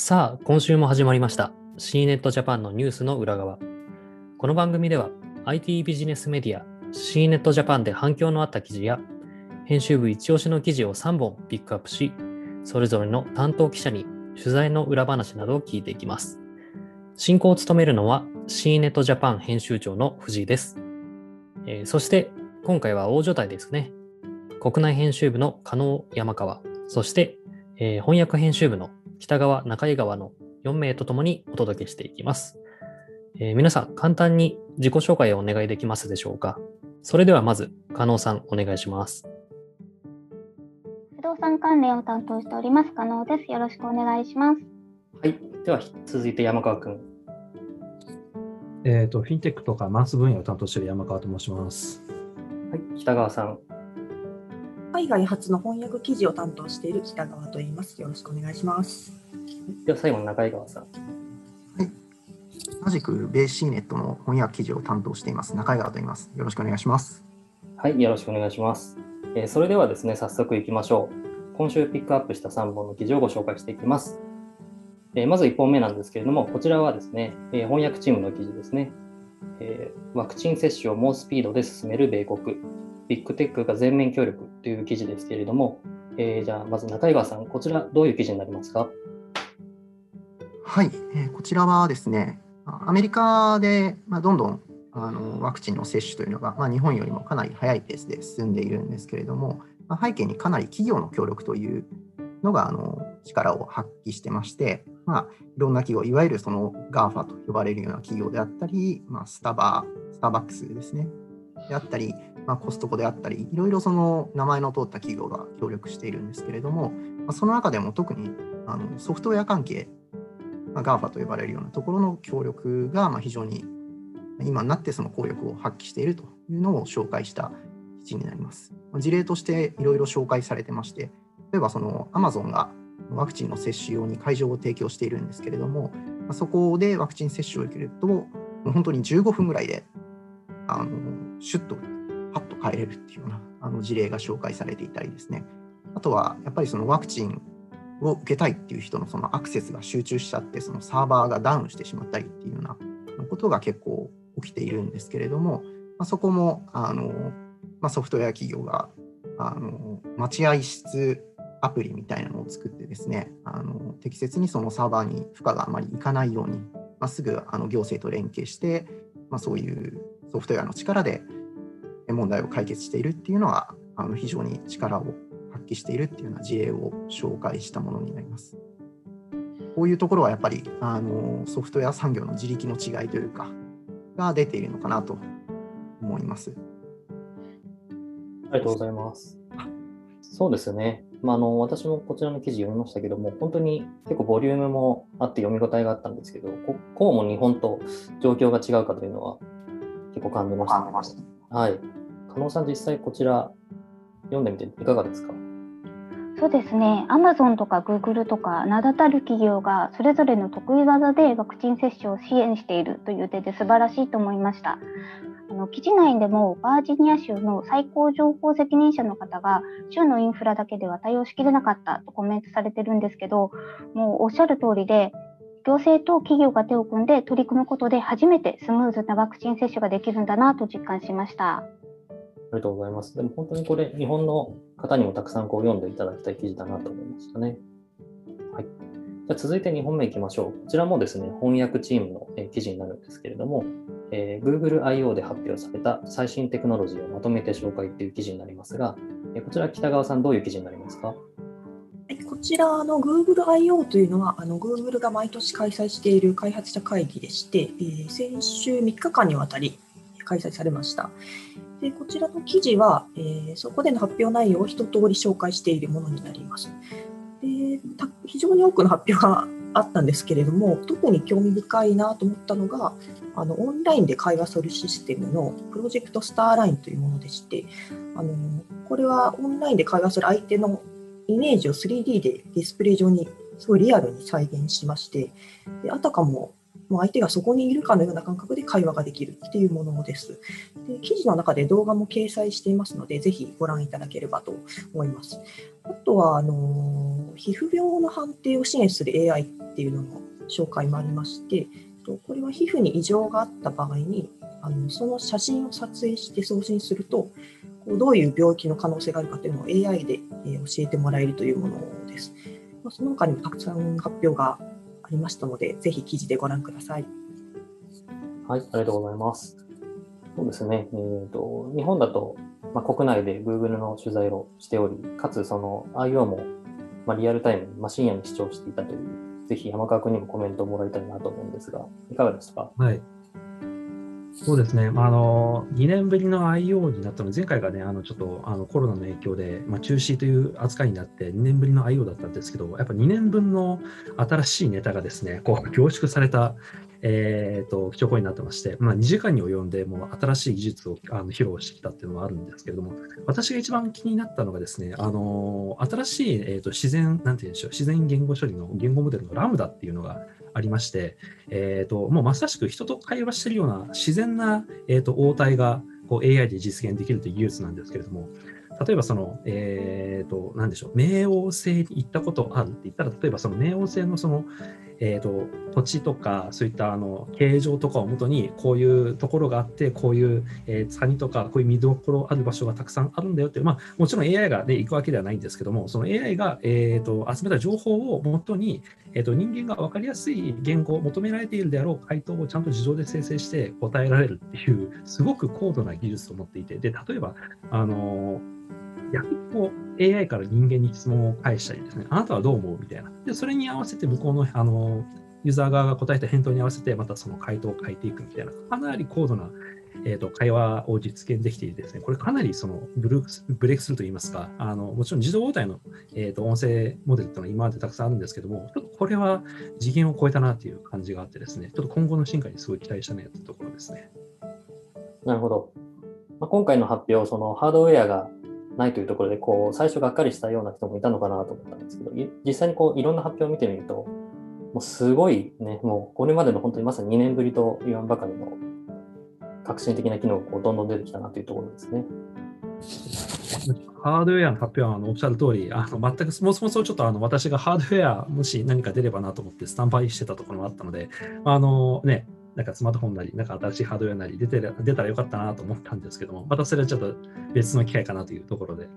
さあ、今週も始まりました。C ネットジャパンのニュースの裏側。この番組では IT ビジネスメディア C ネットジャパンで反響のあった記事や編集部一押しの記事を3本ピックアップし、それぞれの担当記者に取材の裏話などを聞いていきます。進行を務めるのは C ネットジャパン編集長の藤井です。えーそして今回は大所帯ですね。国内編集部の加納山川、そして、えー翻訳編集部の北川中井川の4名とともにお届けしていきます。えー皆さん、簡単に自己紹介をお願いできますでしょうか？それではまず、加納さん、お願いします。不動産関連を担当しております加納です。よろしくお願いします。はい。では、続いて山川くん。えーと、フィンテックとかマンス分野を担当している山川と申します。はい。北川さん。海外発の翻訳記事を担当している北川と言います。よろしくお願いします。では、最後に中井川さん。同じくベーシーネットの翻訳記事を担当しています中井川と言います。よろしくお願いします。はい。よろしくお願いします。えーそれではですね、早速いきましょう。今週ピックアップした3本の記事をご紹介していきます。えーまず1本目なんですけれども、こちらはですね、えー翻訳チームの記事ですね。えーワクチン接種を猛スピードで進める米国、ビッグテックが全面協力という記事ですけれども、えーじゃあまず中井川さん、こちらどういう記事になりますか？はい、えーこちらはですね、アメリカで、まあ、どんどんあのワクチンの接種というのが、まあ、日本よりもかなり早いペースで進んでいるんですけれども、まあ、背景にかなり企業の協力というのがあの力を発揮してまして、まあ、いろんな企業、いわゆるその GAFA と呼ばれるような企業であったり、まあ、スタバ、スターバックスですね、であったり、まあ、コストコであったり、いろいろその名前の通った企業が協力しているんですけれども、まあ、その中でも特にあのソフトウェア関係、まあ、GAFA と呼ばれるようなところの協力がま非常に今になってその効力を発揮しているというのを紹介した記事になります。事例としていろいろ紹介されてまして、例えばその Amazon がワクチンの接種用に会場を提供しているんですけれども、そこでワクチン接種を受けると、本当に15分ぐらいであのシュッとパッと帰れるっていうようなあの事例が紹介されていたりですね。あとはやっぱりそのワクチンを受けたいっていう人のそのアクセスが集中しちゃって、そのサーバーがダウンしてしまったりっていうようなことが結構起きているんですけれども、まあ、そこもあの、まあ、ソフトウェア企業があの待合室アプリみたいなのを作ってですね、あの適切にそのサーバーに負荷があまりいかないように、まあ、すぐあの行政と連携して、ま、そういうソフトウェアの力で問題を解決しているっていうのは、あの非常に力を発揮しているっていうような事例を紹介したものになります。こういうところはやっぱりあのソフトウェア産業の自力の違いというか、が出ているのかなと思います。ありがとうございます。そうですよね。まあ、あの私もこちらの記事読みましたけども、本当に結構ボリュームもあって読み応えがあったんですけど、ここうも日本と状況が違うかというのは結構感じました。はい。加納さん、実際こちら読んでみていかがですか？そうですね。Amazon とか Google とか名だたる企業がそれぞれの得意技でワクチン接種を支援しているという点で素晴らしいと思いました。あの記事内でもバージニア州の最高情報責任者の方が州のインフラだけでは対応しきれなかったとコメントされてるんですけど、もうおっしゃる通りで行政と企業が手を組んで取り組むことで初めてスムーズなワクチン接種ができるんだなと実感しました。ありがとうございます。でも本当にこれ、日本の方にもたくさんこう読んでいただきたい記事だなと思いましたね。はい。じゃ続いて2本目いきましょう。こちらもですね、翻訳チームの記事になるんですけれども、えー Google I.O. で発表された最新テクノロジーをまとめて紹介という記事になりますが、えこちら北川さんどういう記事になりますか？こちらの Google I.O. というのはあの Google が毎年開催している開発者会議でして、えー先週3日間にわたり開催されました。でこちらの記事は、えーそこでの発表内容を一通り紹介しているものになります。で非常に多くの発表があったんですけれども、特に興味深いなと思ったのが、あのオンラインで会話するシステムのプロジェクトスターラインというものでして、あのこれはオンラインで会話する相手のイメージを 3D でディスプレイ上にすごいリアルに再現しまして、であたかももう相手がそこにいるかのような感覚で会話ができるっていうものです。で記事の中で動画も掲載していますので、ぜひご覧いただければと思います。あとはあの皮膚病の判定を支援する AI っていうのの紹介もありまして、これは皮膚に異常があった場合に、あのその写真を撮影して送信すると、どういう病気の可能性があるかというのを AI で、えー教えてもらえるというものです。まあその他にもたくさん発表がありましたので、ぜひ記事でご覧ください。はい、ありがとうございます。そうですね。えーと、日本だと、まあ、国内で Google の取材をしており、かつその IO も、まあ、リアルタイムに、まあ、深夜に視聴していたという、ぜひ山川君にもコメントをもらいたいなと思うんですが、いかがですか？はい。そうですね、まあ、あの2年ぶりの IO になったの、前回がね、あのちょっとあのコロナの影響で、まあ、中止という扱いになって、2年ぶりの IO だったんですけど、やっぱ2年分の新しいネタがですね、こう 凝縮された、えー、と基調講になってまして、まあ、2時間に及んで、もう新しい技術をあの披露してきたっていうのがあるんですけれども、私が一番気になったのがですね、あの新しい、えー、と自然、なんて言うんでしょう、自然言語処理の言語モデルのラムダっていうのがありまして、えー、ともうまさしく人と会話しているような自然な、えー、と応対がこう AI で実現できるという技術なんですけれども、例えばその、えー、と、なんでしょう、冥王星に行ったことあるって言ったら、例えばその冥王星のその、えー、と土地とか、そういったあの形状とかをもとに、こういうところがあって、こういう、えー、谷とか、こういう見どころある場所がたくさんあるんだよっていう、まあ、もちろん AI が、ね、行くわけではないんですけども、その AI が、えー、と集めた情報をもとに、えー、と人間が分かりやすい言語を求められているであろう回答をちゃんと自動で生成して答えられるっていう、すごく高度な技術と思っていて、で例えば、あの逆にこう AI から人間に質問を返したりですね、あなたはどう思う？みたいな。で、それに合わせて向こうのあのユーザー側が答えた返答に合わせて、またその回答を変えていくみたいな、かなり高度な、えー、と会話を実現できていてですね、これかなりそのブルブレイクスルーといいますか、あのもちろん自動応対の、えー、と音声モデルというのは今までたくさんあるんですけども、ちょっとこれは次元を超えたなという感じがあってですね、ちょっと今後の進化にすごい期待したねというところですね。なるほど。まあ、今回の発表、そのハードウェアがないというところで、こう、最初がっかりしたような人もいたのかなと思ったんですけど、実際にこう、いろんな発表を見てみると、もうすごいね、もうこれまでの本当にまさに2年ぶりと言わんばかりの革新的な機能がこうどんどん出てきたなというところですね。ハードウェアの発表はあのおっしゃる通り、あの全くそもそもちょっとあの私がハードウェア、もし何か出ればなと思ってスタンバイしてたところもあったので、あのね、なんかスマートフォンなり、なんか新しいハードウェアなり出て出たらよかったなと思ったんですけども、またそれはちょっと別の機会かなというところで、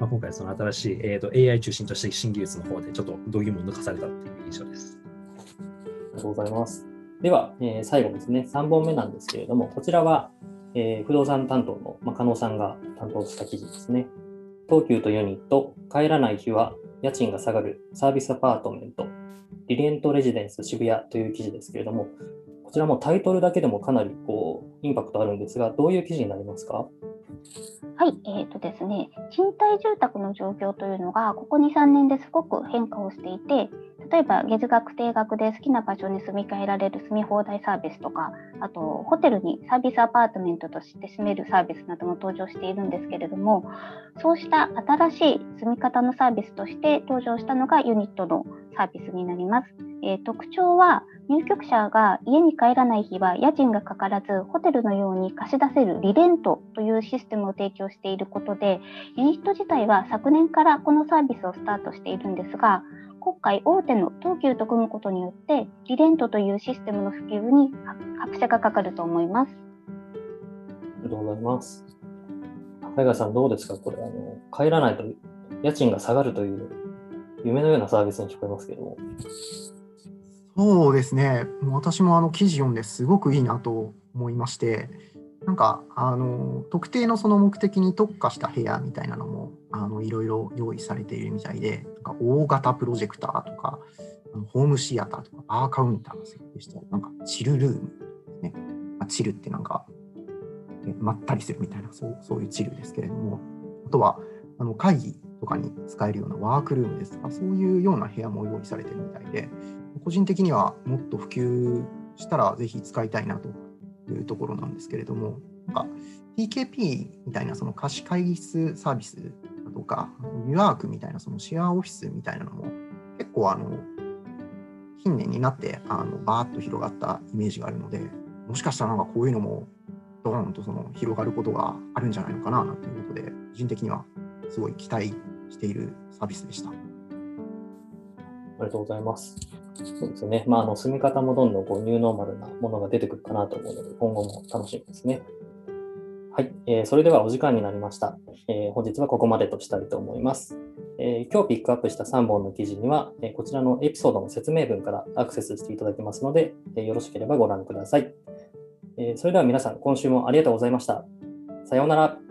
まあ、今回その新しい、えーと AI 中心として新技術の方でちょっと度肝を抜かされたっていう印象です。ありがとうございます。では、えー最後ですね、3本目なんですけれども、こちらは、えー不動産担当の、まあ、加納さんが担当した記事ですね。東急とユニット、帰らない日は家賃が下がるサービスアパートメント、リレントレジデンス渋谷という記事ですけれども、ちらもタイトルだけでもかなりこうインパクトあるんですが、どういう記事になりますか？はい、えーとですね、賃貸住宅の状況というのが、ここ2、3年ですごく変化をしていて、例えば月額、定額で好きな場所に住み替えられる住み放題サービスとか、あとホテルにサービスアパートメントとして住めるサービスなども登場しているんですけれども、そうした新しい住み方のサービスとして登場したのがユニットのサービスになります。えー特徴は入居者が家に帰らない日は家賃がかからずホテルのように貸し出せるリレントというシステムを提供していることでユニット自体は昨年からこのサービスをスタートしているんですが今回大手の東急と組むことによってリレントというシステムの普及に拍車がかかると思います。ありがとうございます。海川さん、どうですか？これあの、帰らないと家賃が下がるという夢のようなサービスに聞こえますけども。そうですね、もう私もあの記事読んですごくいいなと思いまして、なんかあの特定のその目的に特化した部屋みたいなのもあのいろいろ用意されているみたいで、なんか大型プロジェクターとか、あのホームシアターとか、バーカウンターが設定してある、なんかチルルームですね。まあ、チルってなんか、ねまったりするみたいなそう、そういうチルですけれども、あとはあの会議とかに使えるようなワークルームですとか、そういうような部屋も用意されてるみたいで、個人的にはもっと普及したらぜひ使いたいなというところなんですけれども、なんか TKP みたいなその貸し会議室サービスだとか、ニューアークみたいなそのシェアオフィスみたいなのも結構あの近年になってあのバーッと広がったイメージがあるので、もしかしたらなんかこういうのもドーンとその広がることがあるんじゃないのかななんていうことで、個人的にはすごい期待しているサービスでした。ありがとうございます。そうですね。まあ、あの、住み方もどんどんこうニューノーマルなものが出てくるかなと思うので、今後も楽しみですね。はい、えーそれではお時間になりました。えー本日はここまでとしたいと思います。えー今日ピックアップした3本の記事には、えこちらのエピソードの説明文からアクセスしていただけますので、えよろしければご覧ください。えそれでは皆さん、今週もありがとうございました。さようなら。